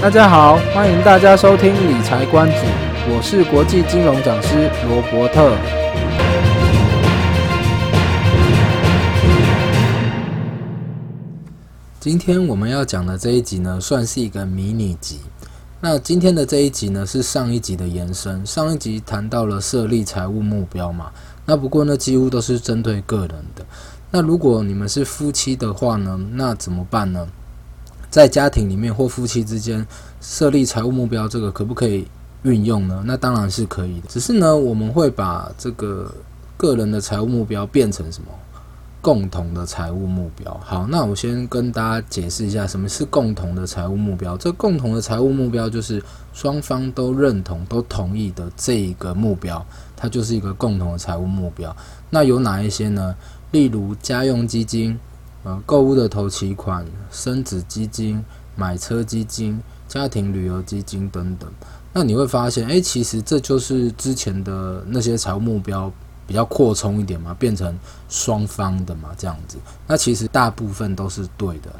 大家好，欢迎大家收听理财观主，我是国际金融讲师罗伯特。今天我们要讲的这一集呢，算是一个迷你集。那今天的这一集呢，是上一集的延伸。上一集谈到了设立财务目标嘛，那不过呢，几乎都是针对个人的。那如果你们是夫妻的话呢，那怎么办呢？在家庭里面或夫妻之间设立财务目标，这个可不可以运用呢？那当然是可以的。只是呢，我们会把这个个人的财务目标变成什么？共同的财务目标。好，那我先跟大家解释一下什么是共同的财务目标。这共同的财务目标就是双方都认同、都同意的这一个目标，它就是一个共同的财务目标。那有哪一些呢？例如家用基金。呃，购物的头期款、生子基金、买车基金、家庭旅游基金等等，那你会发现，诶，其实这就是之前的那些财务目标比较扩充一点嘛，变成双方的嘛，这样子。那其实大部分都是对的。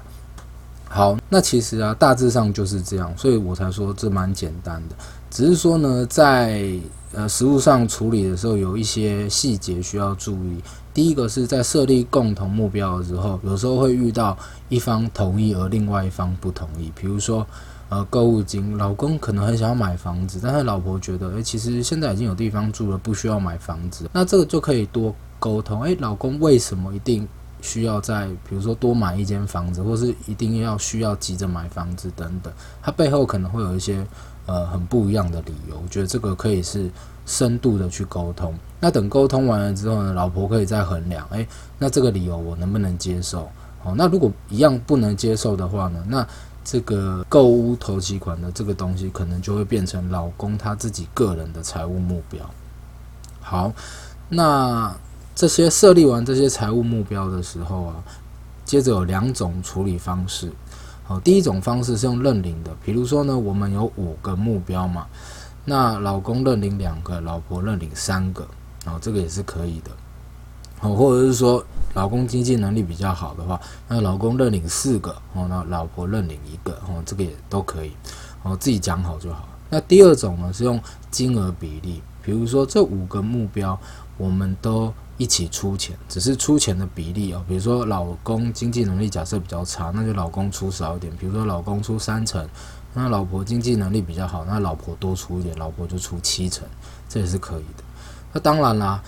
好，那其实啊，大致上就是这样，所以我才说这蛮简单的。只是说呢，在呃实务上处理的时候，有一些细节需要注意。第一个是在设立共同目标的时候，有时候会遇到一方同意而另外一方不同意。比如说，呃，购物金，老公可能很想要买房子，但是老婆觉得，诶，其实现在已经有地方住了，不需要买房子。那这个就可以多沟通。诶，老公为什么一定需要在，比如说多买一间房子，或是一定要需要急着买房子等等，它背后可能会有一些呃很不一样的理由。我觉得这个可以是。深度的去沟通，那等沟通完了之后呢，老婆可以再衡量，诶，那这个理由我能不能接受？好，那如果一样不能接受的话呢，那这个购屋头期款的这个东西可能就会变成老公他自己个人的财务目标。好，那这些设立完这些财务目标的时候啊，接着有两种处理方式。好，第一种方式是用认领的，比如说呢，我们有五个目标嘛。那老公认领两个，老婆认领三个，哦，这个也是可以的，哦，或者是说老公经济能力比较好的话，那老公认领四个，哦，那老婆认领一个，哦，这个也都可以，哦，自己讲好就好。那第二种呢是用金额比例，比如说这五个目标我们都一起出钱，只是出钱的比例哦，比如说老公经济能力假设比较差，那就老公出少一点，比如说老公出三成。那老婆经济能力比较好，那老婆多出一点，老婆就出七成，这也是可以的。那当然啦，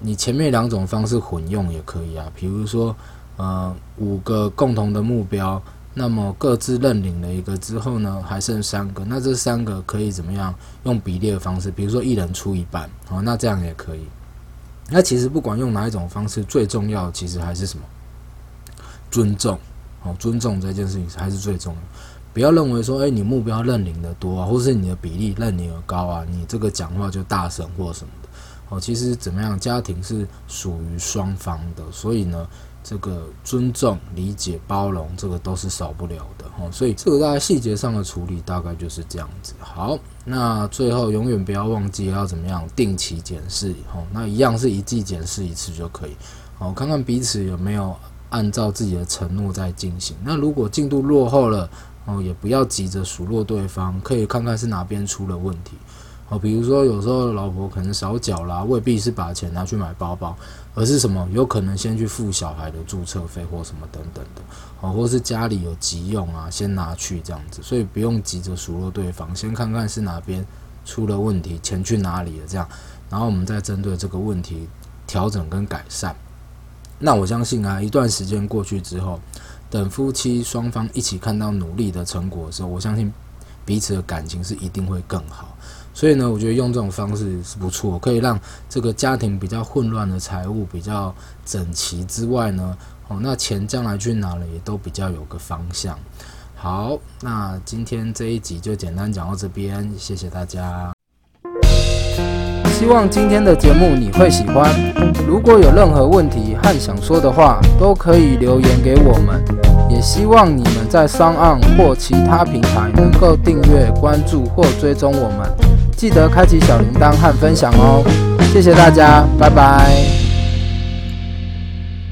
你前面两种方式混用也可以啊。比如说，呃，五个共同的目标，那么各自认领了一个之后呢，还剩三个，那这三个可以怎么样？用比例的方式，比如说一人出一半，哦，那这样也可以。那其实不管用哪一种方式，最重要其实还是什么？尊重，好，尊重这件事情还是最重要。不要认为说，诶，你目标认领的多啊，或是你的比例认领的高啊，你这个讲话就大声或什么的。哦，其实怎么样，家庭是属于双方的，所以呢，这个尊重、理解、包容，这个都是少不了的。哦，所以这个大概细节上的处理大概就是这样子。好，那最后永远不要忘记要怎么样定期检视。哦，那一样是一季检视一次就可以。哦，看看彼此有没有按照自己的承诺在进行。那如果进度落后了，哦，也不要急着数落对方，可以看看是哪边出了问题。哦，比如说有时候老婆可能少缴啦，未必是把钱拿去买包包，而是什么？有可能先去付小孩的注册费或什么等等的。哦，或是家里有急用啊，先拿去这样子。所以不用急着数落对方，先看看是哪边出了问题，钱去哪里了这样，然后我们再针对这个问题调整跟改善。那我相信啊，一段时间过去之后。等夫妻双方一起看到努力的成果的时候，我相信彼此的感情是一定会更好。所以呢，我觉得用这种方式是不错，可以让这个家庭比较混乱的财务比较整齐之外呢，哦，那钱将来去哪了也都比较有个方向。好，那今天这一集就简单讲到这边，谢谢大家。希望今天的节目你会喜欢。如果有任何问题和想说的话，都可以留言给我们。希望你们在商案或其他平台能够订阅、关注或追踪我们。记得开启小铃铛和分享哦。谢谢大家，拜拜。